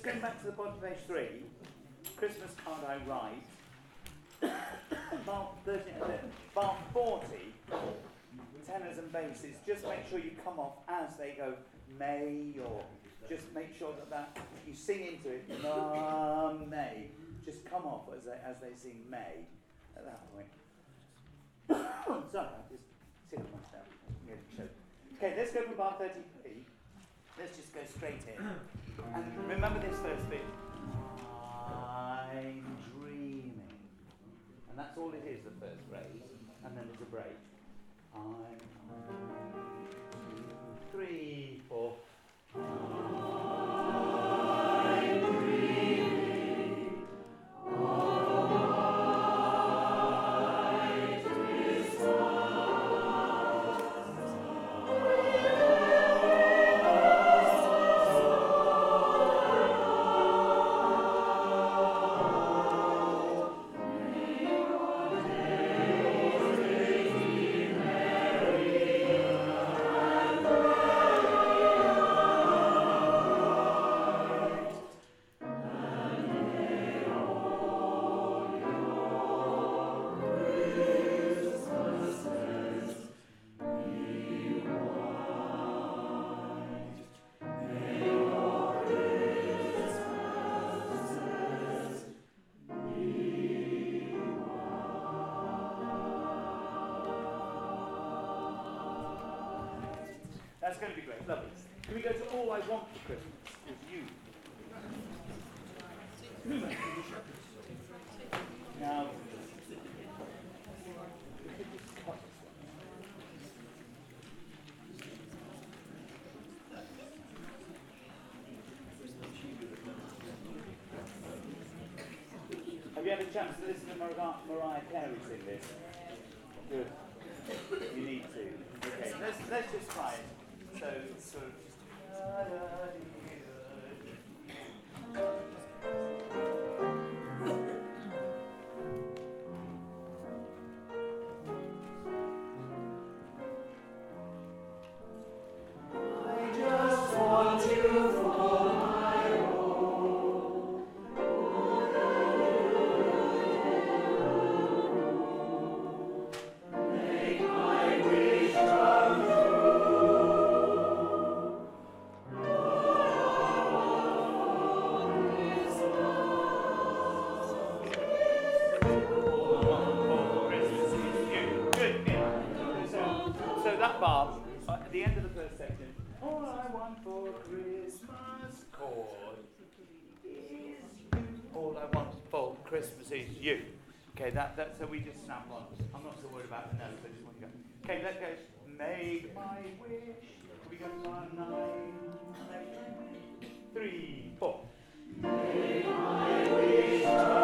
just going back to the bottom of page three. Christmas card I write. bar 13, uh, bar 40. Tenors and basses. Just make sure you come off as they go May or just make sure that, that you sing into it Ma May. Just come off as they, as they sing May at that point. Sorry, I just sit on myself. Okay, let's go from bar 33. Let's just go straight in. And remember this first bit. I'm dreaming. And that's all it is, the first phrase. And then there's a break. I'm you had a chance to listen to Mariah, Mariah Carey sing this? Good. You need to. Okay, let's, let's just try it. So, sort of. So we just snap on. I'm not so worried about the. But I just want to go. Okay, let's go. Make my wish. We go nine, nine, eight, three, four. Make my wish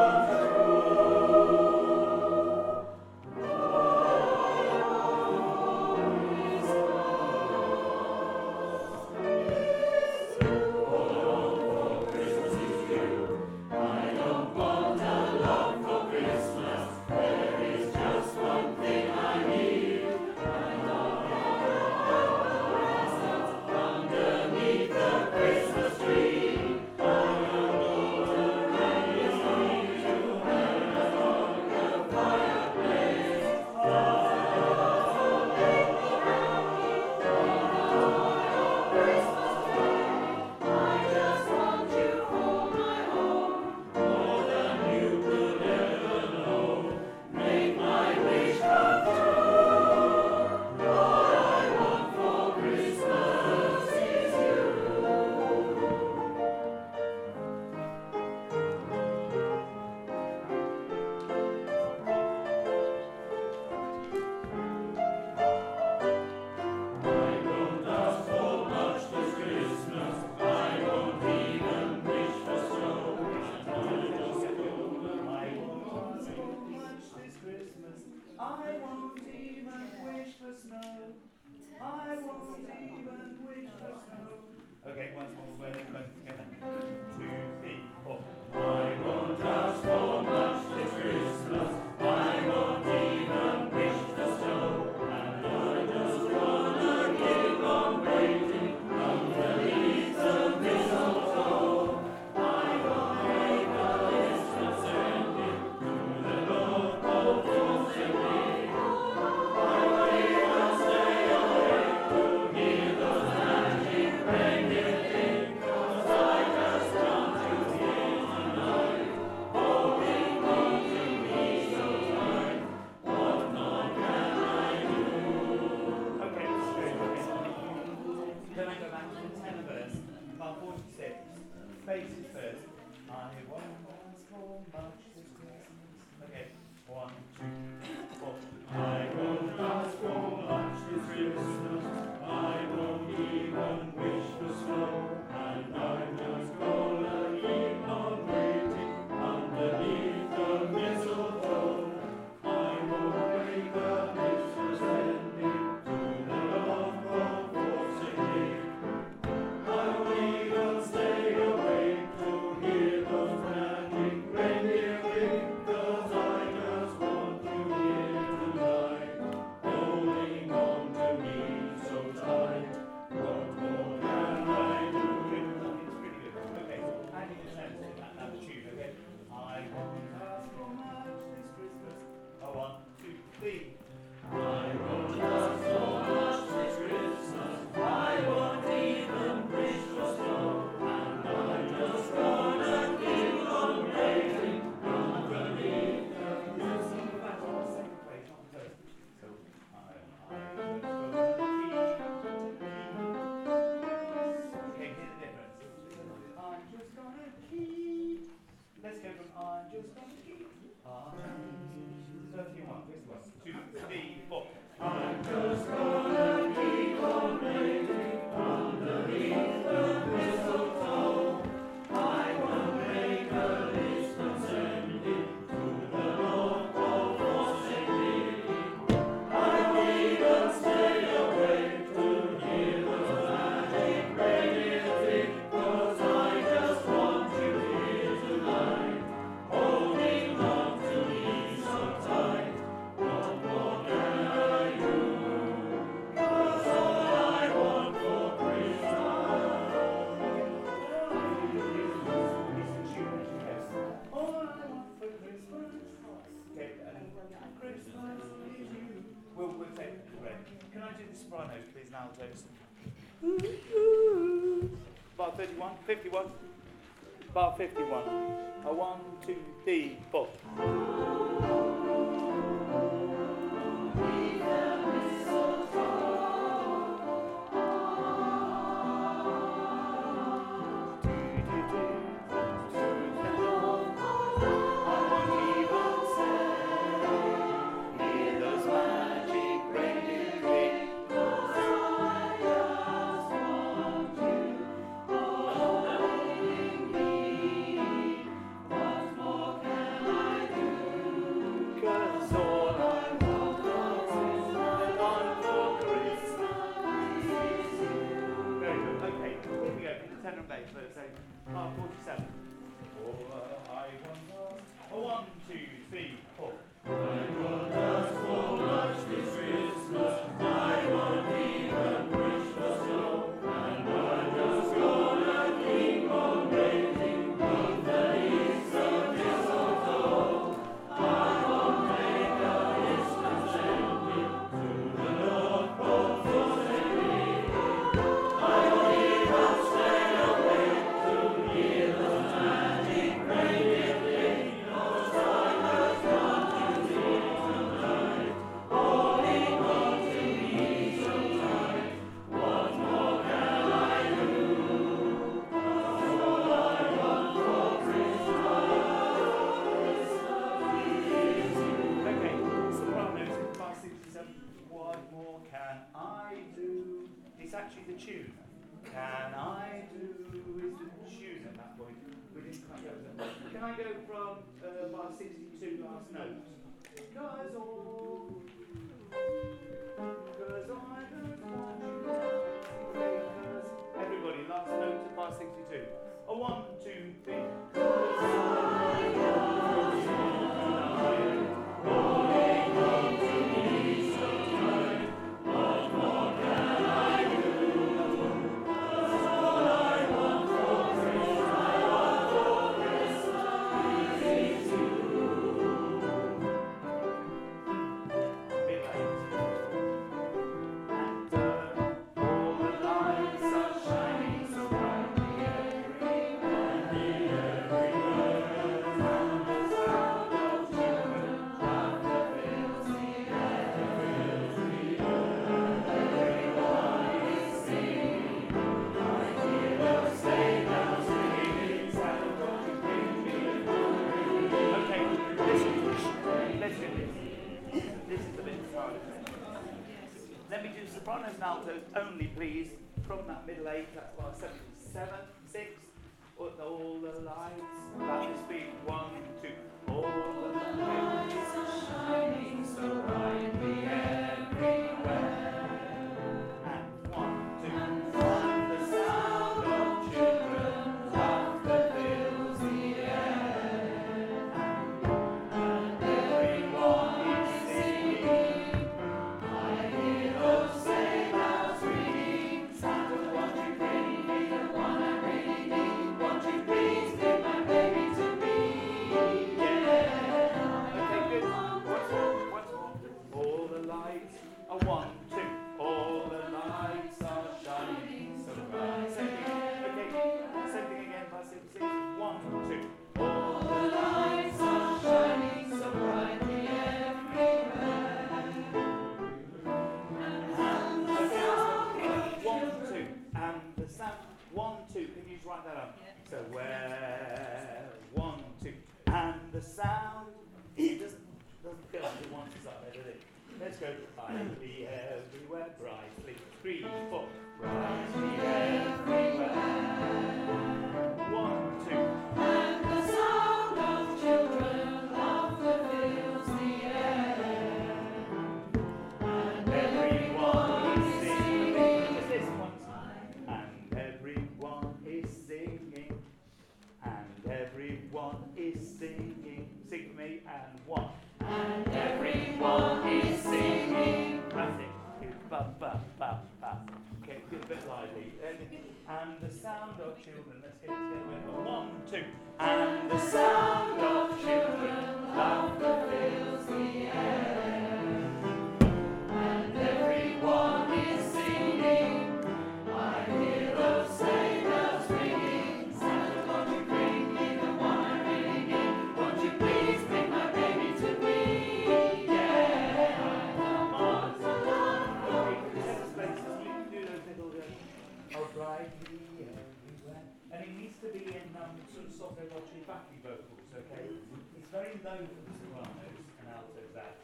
come mm-hmm. Bar 31, 51. Bar 51. A one, two, three, four. Can I go from uh, bar 62 last note? Cause Everybody, last note to bar 62. A one, two, three. Cause I seventh children. Let's hear it together. One, two, and the. very known for The Sopranos and also that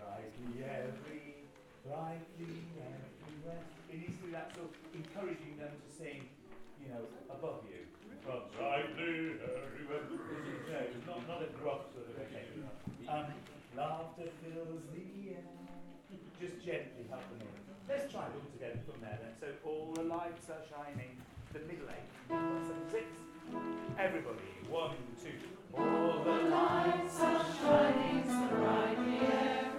brightly every, brightly everywhere. It needs to be that sort of encouraging them to sing, you know, above you. From brightly everywhere. not, not a gruff sort of occasion. Um, laughter fills the air. Just gently help them in. Let's try it all together from there then. So all the lights are shining. The middle eight. Everybody, one, two. All the lights are shining so bright the air.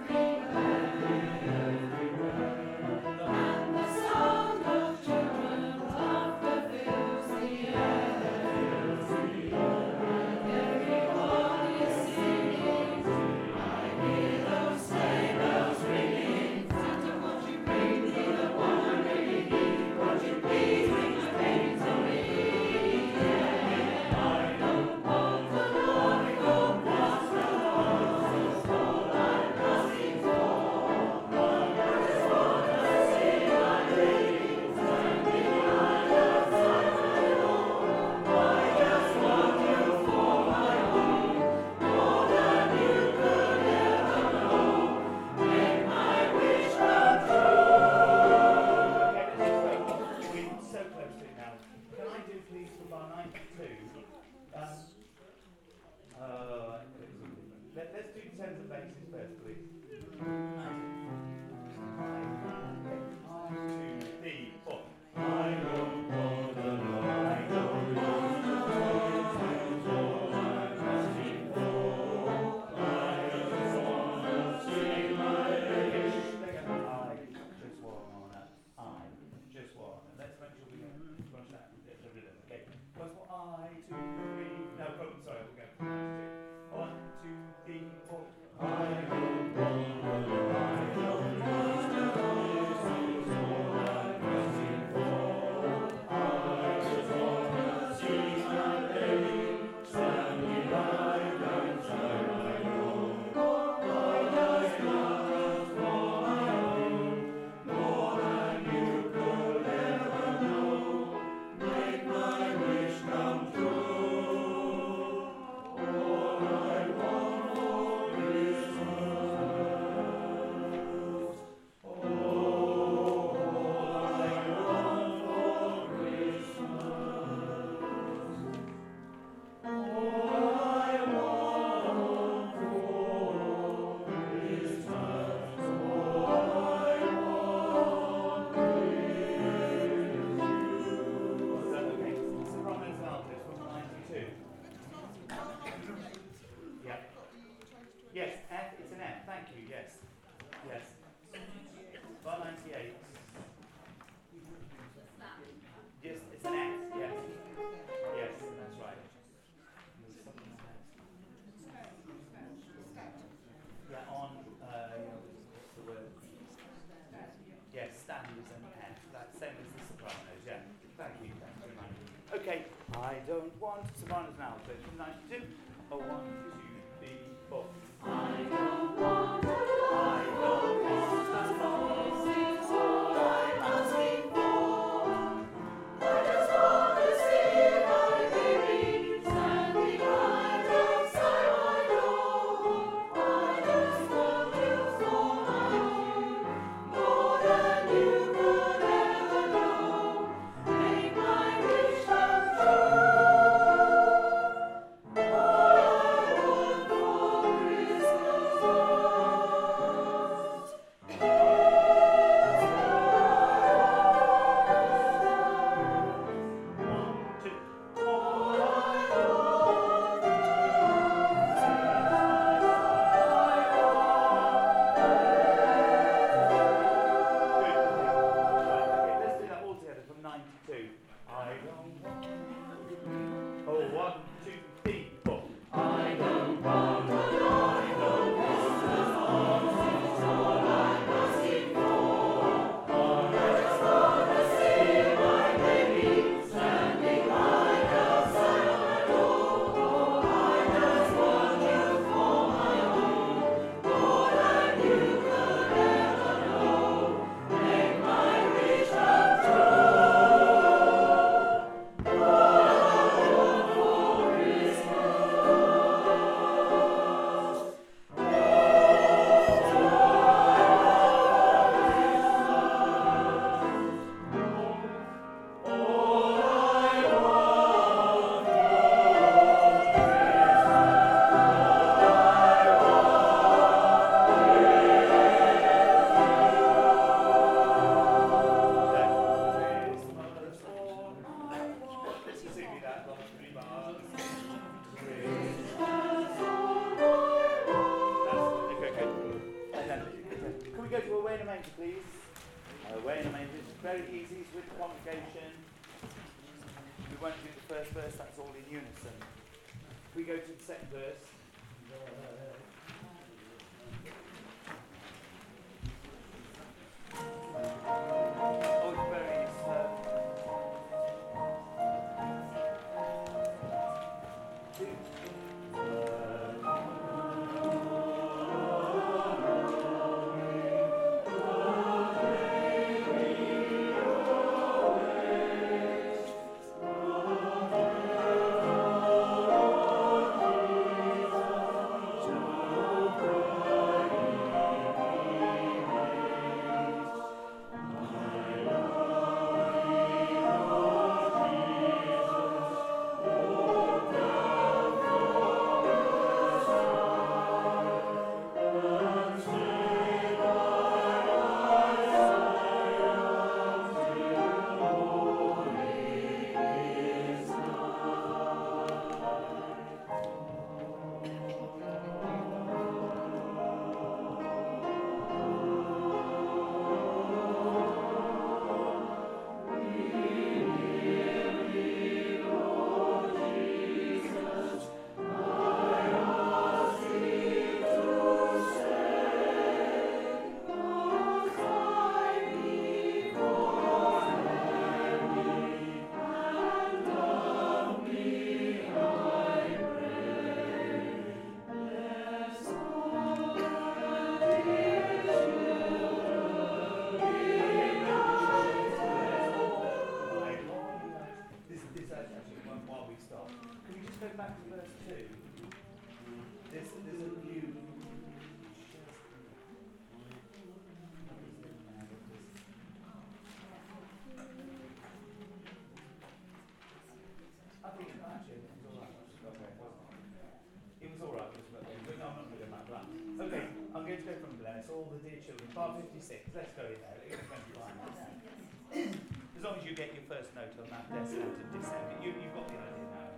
Part 56. Let's go in there. It's 25. as long as you get your first note on that desk note of descent, you, you've got the idea now.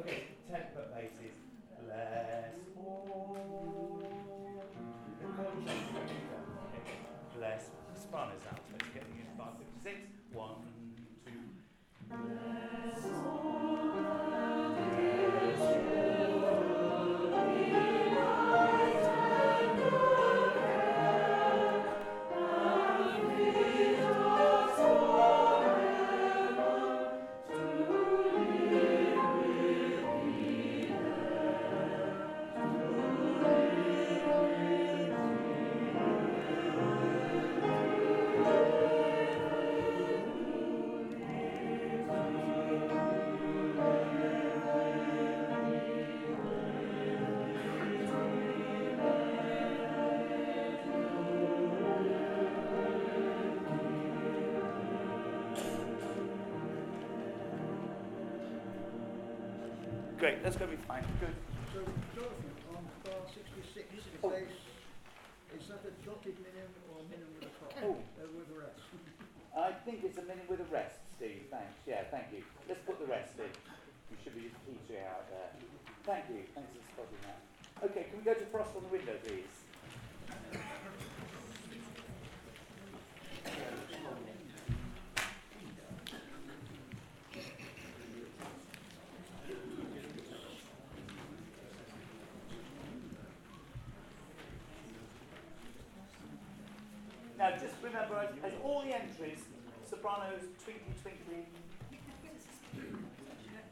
Okay, temper bases. Bless all. Bless Spana's out. It's getting in 556. One. That's going to be fine. Good. So, Dorothy, on bar 66, it Oh. says, is that a dotted minim or minim with a cross? Oh. Uh, with a rest. I think it's a minim with a rest, Steve. Thanks. Yeah, thank you. Let's put the rest in. You should be just petering out there. Thank you. Thanks for spotting that. Okay, can we go to frost on the window, please? Now, just remember, as, as all the entries, sopranos, twinkly, twinkly,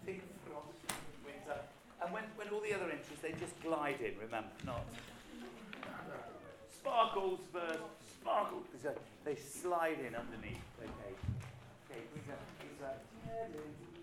big frost, winter. And when, when all the other entries, they just glide in, remember, not. Sparkles first, sparkles, they slide in underneath, okay. Okay, who's that? Who's that?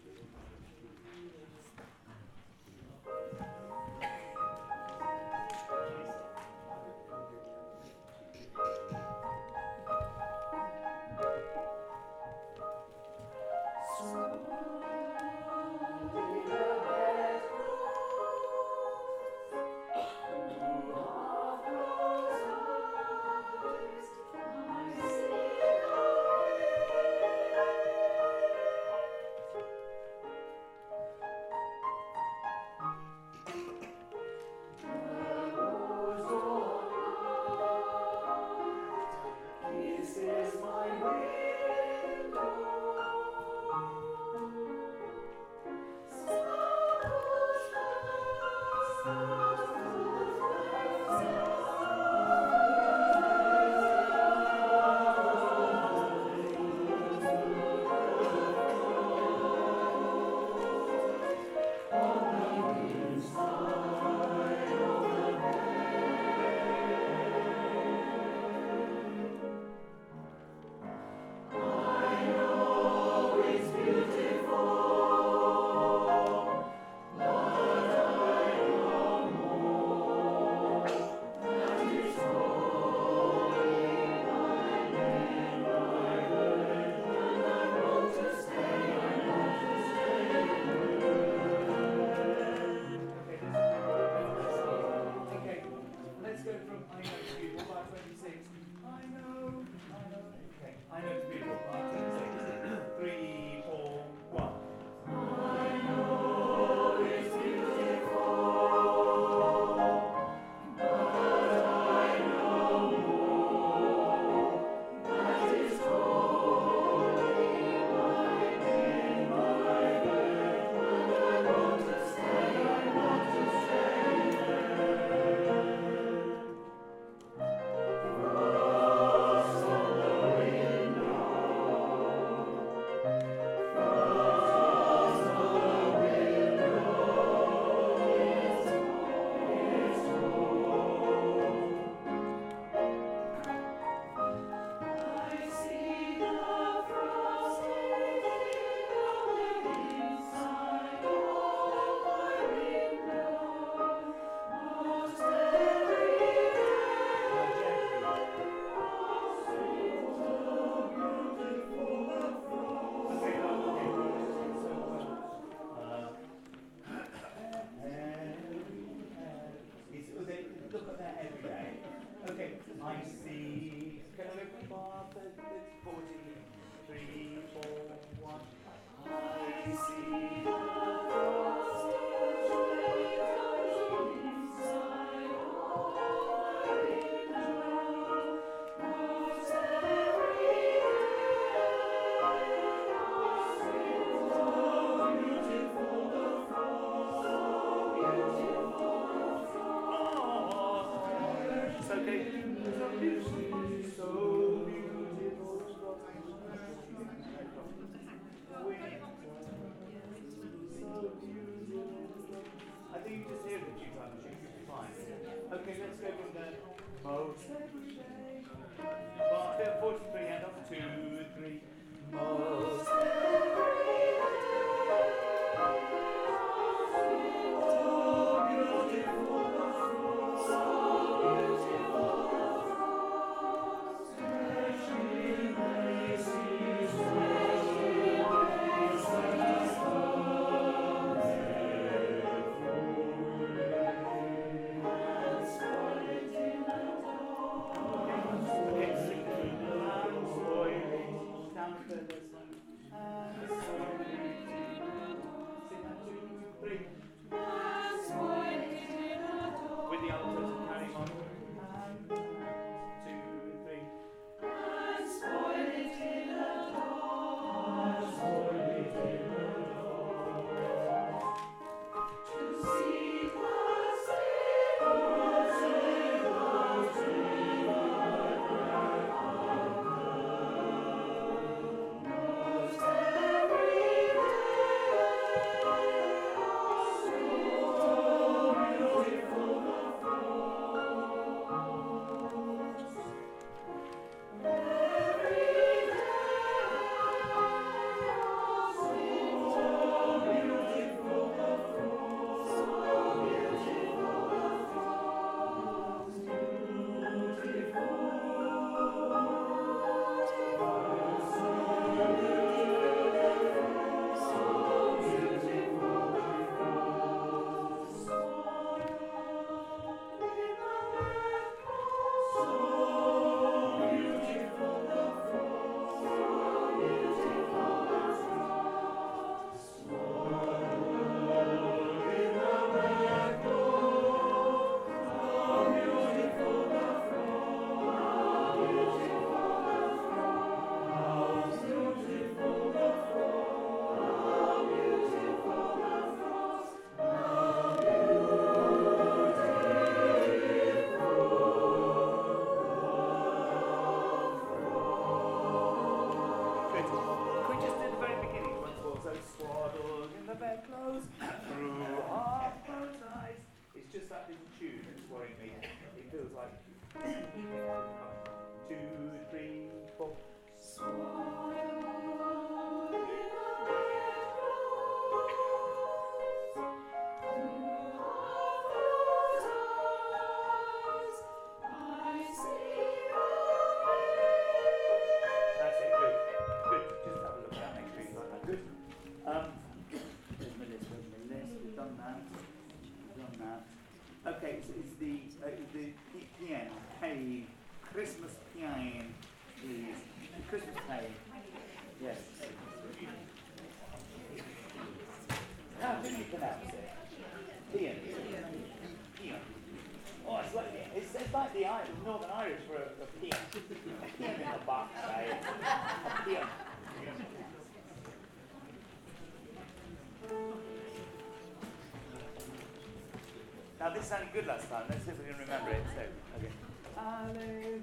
Now this sounded good last time. Let's see if we can remember it. So, okay. Hallelujah.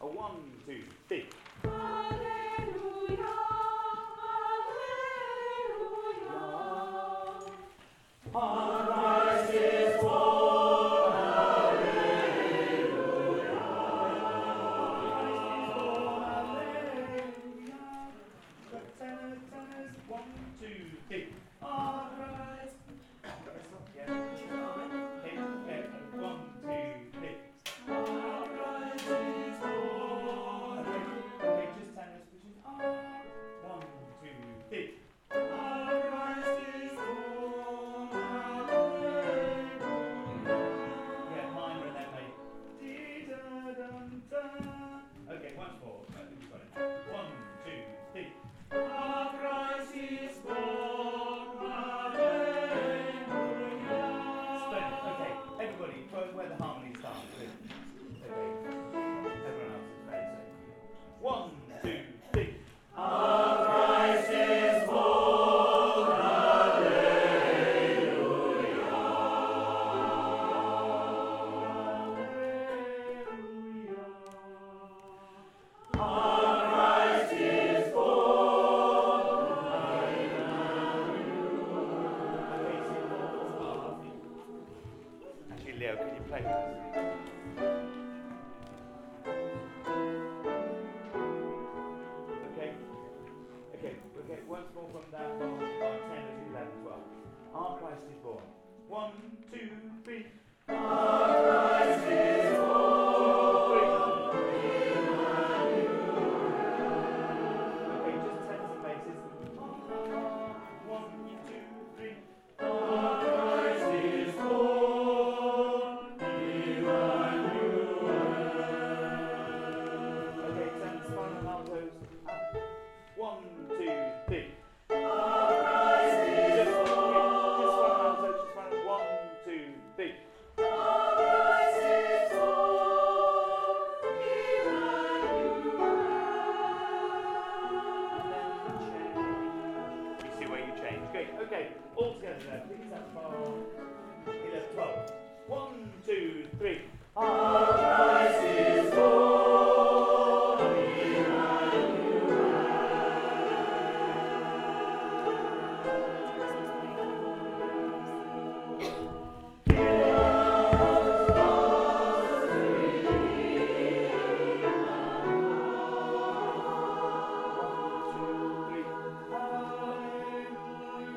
A one, two, three. video. can you play this?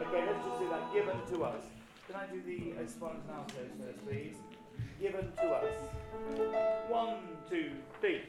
Okay, let's just do that. Given to us. Can I do the spontaneous answer first, please? Given to us. One, two, three.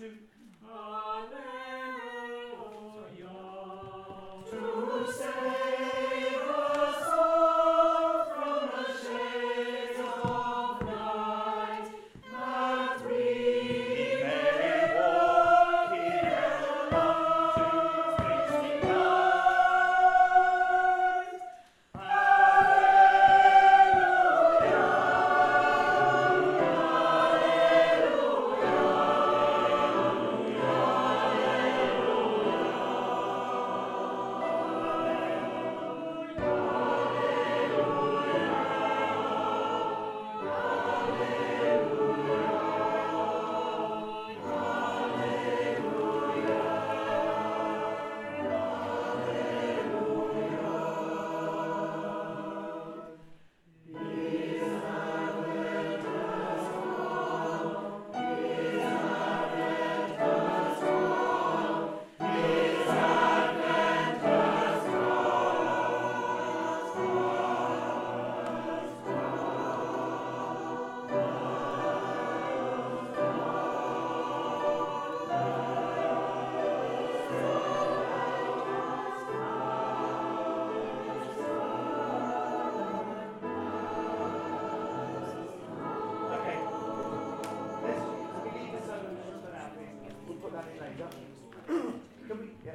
One, two.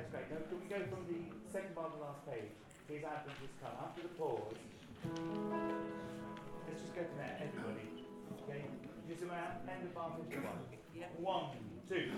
That's great. Now, can we go from the second bar to the last page? Here's Advent has come. After the pause, let's just go from there, everybody. Okay. Just around end of bar fifty-one. One, two.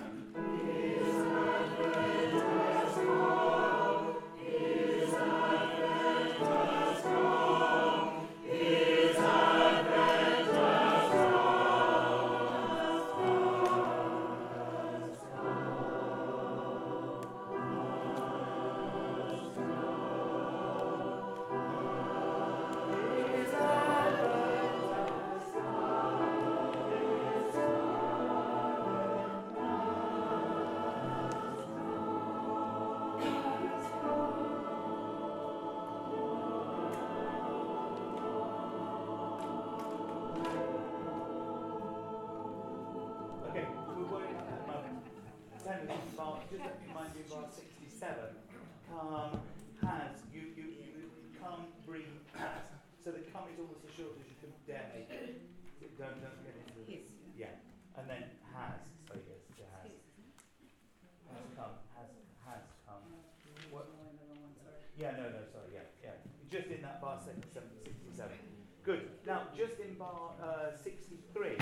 Uh, sixty-three,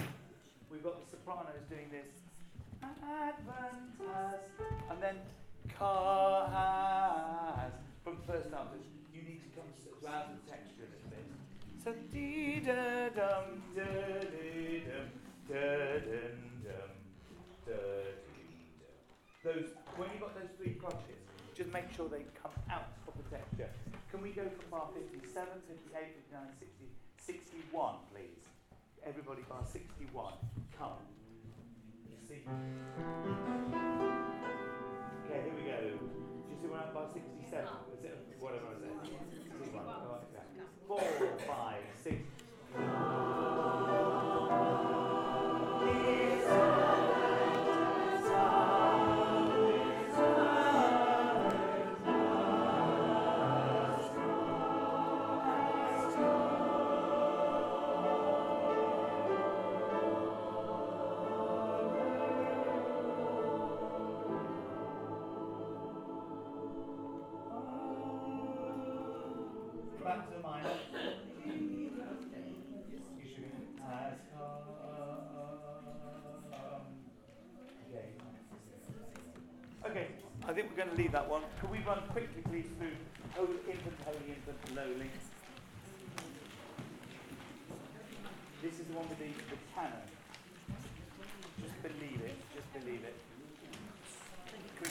we've got the sopranos doing this Advent has, and then car has from first half. You need to come round the texture a little bit. So dee da dum da dum da dum dum da dum. Those when you've got those three crotchets, just make sure they come out of the texture. Can we go from bar 57, 58, 59, 60, 61, please? Everybody bar 61. Come. See? Okay, here we go. Do you see we're at bar 67? Is it whatever I said? 61. Go okay. Four, five, six.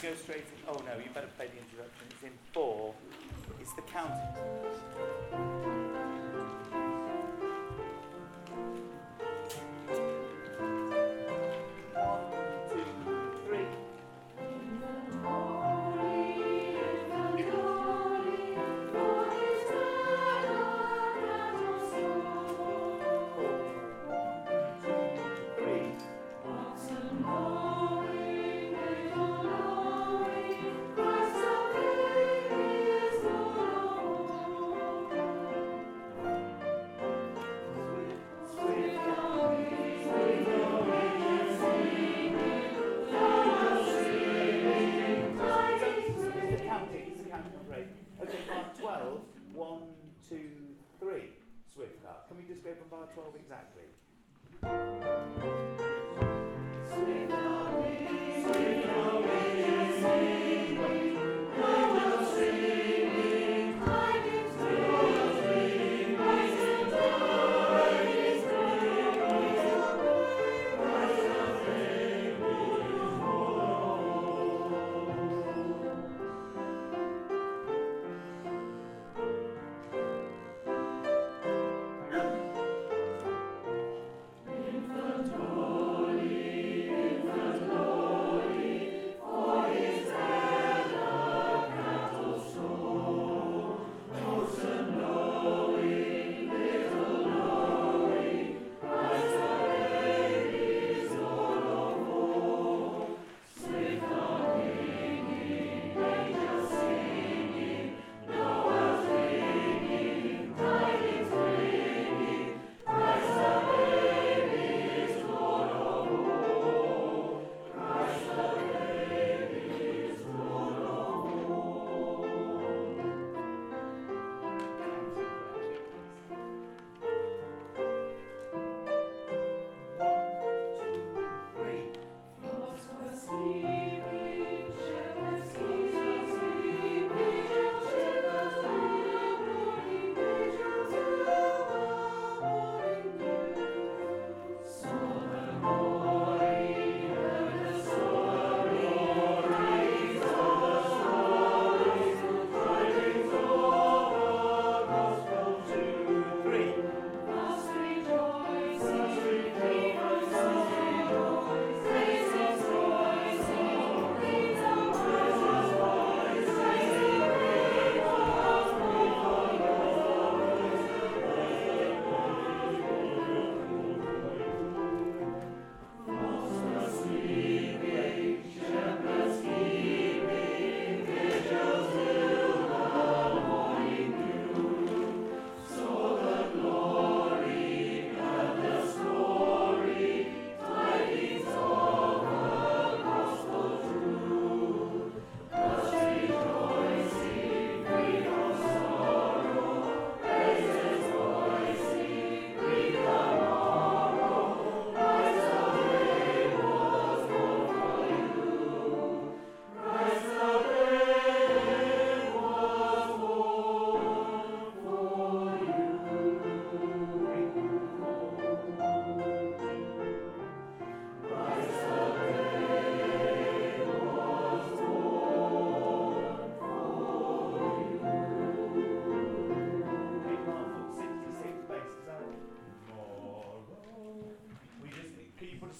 Go straight in? Oh no, you better play the introduction. It's in four. It's the counting.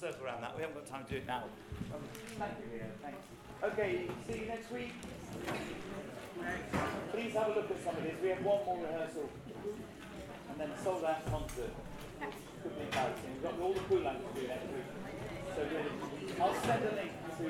circle around that. We haven't got time to do it now. Thank you, Ian. Thanks. Okay, see you next week. Please have a look at some of these. We have one more rehearsal and then sold out concert. Could be embarrassing. We've got all the cool lines to do next week. So yeah, I'll send a link to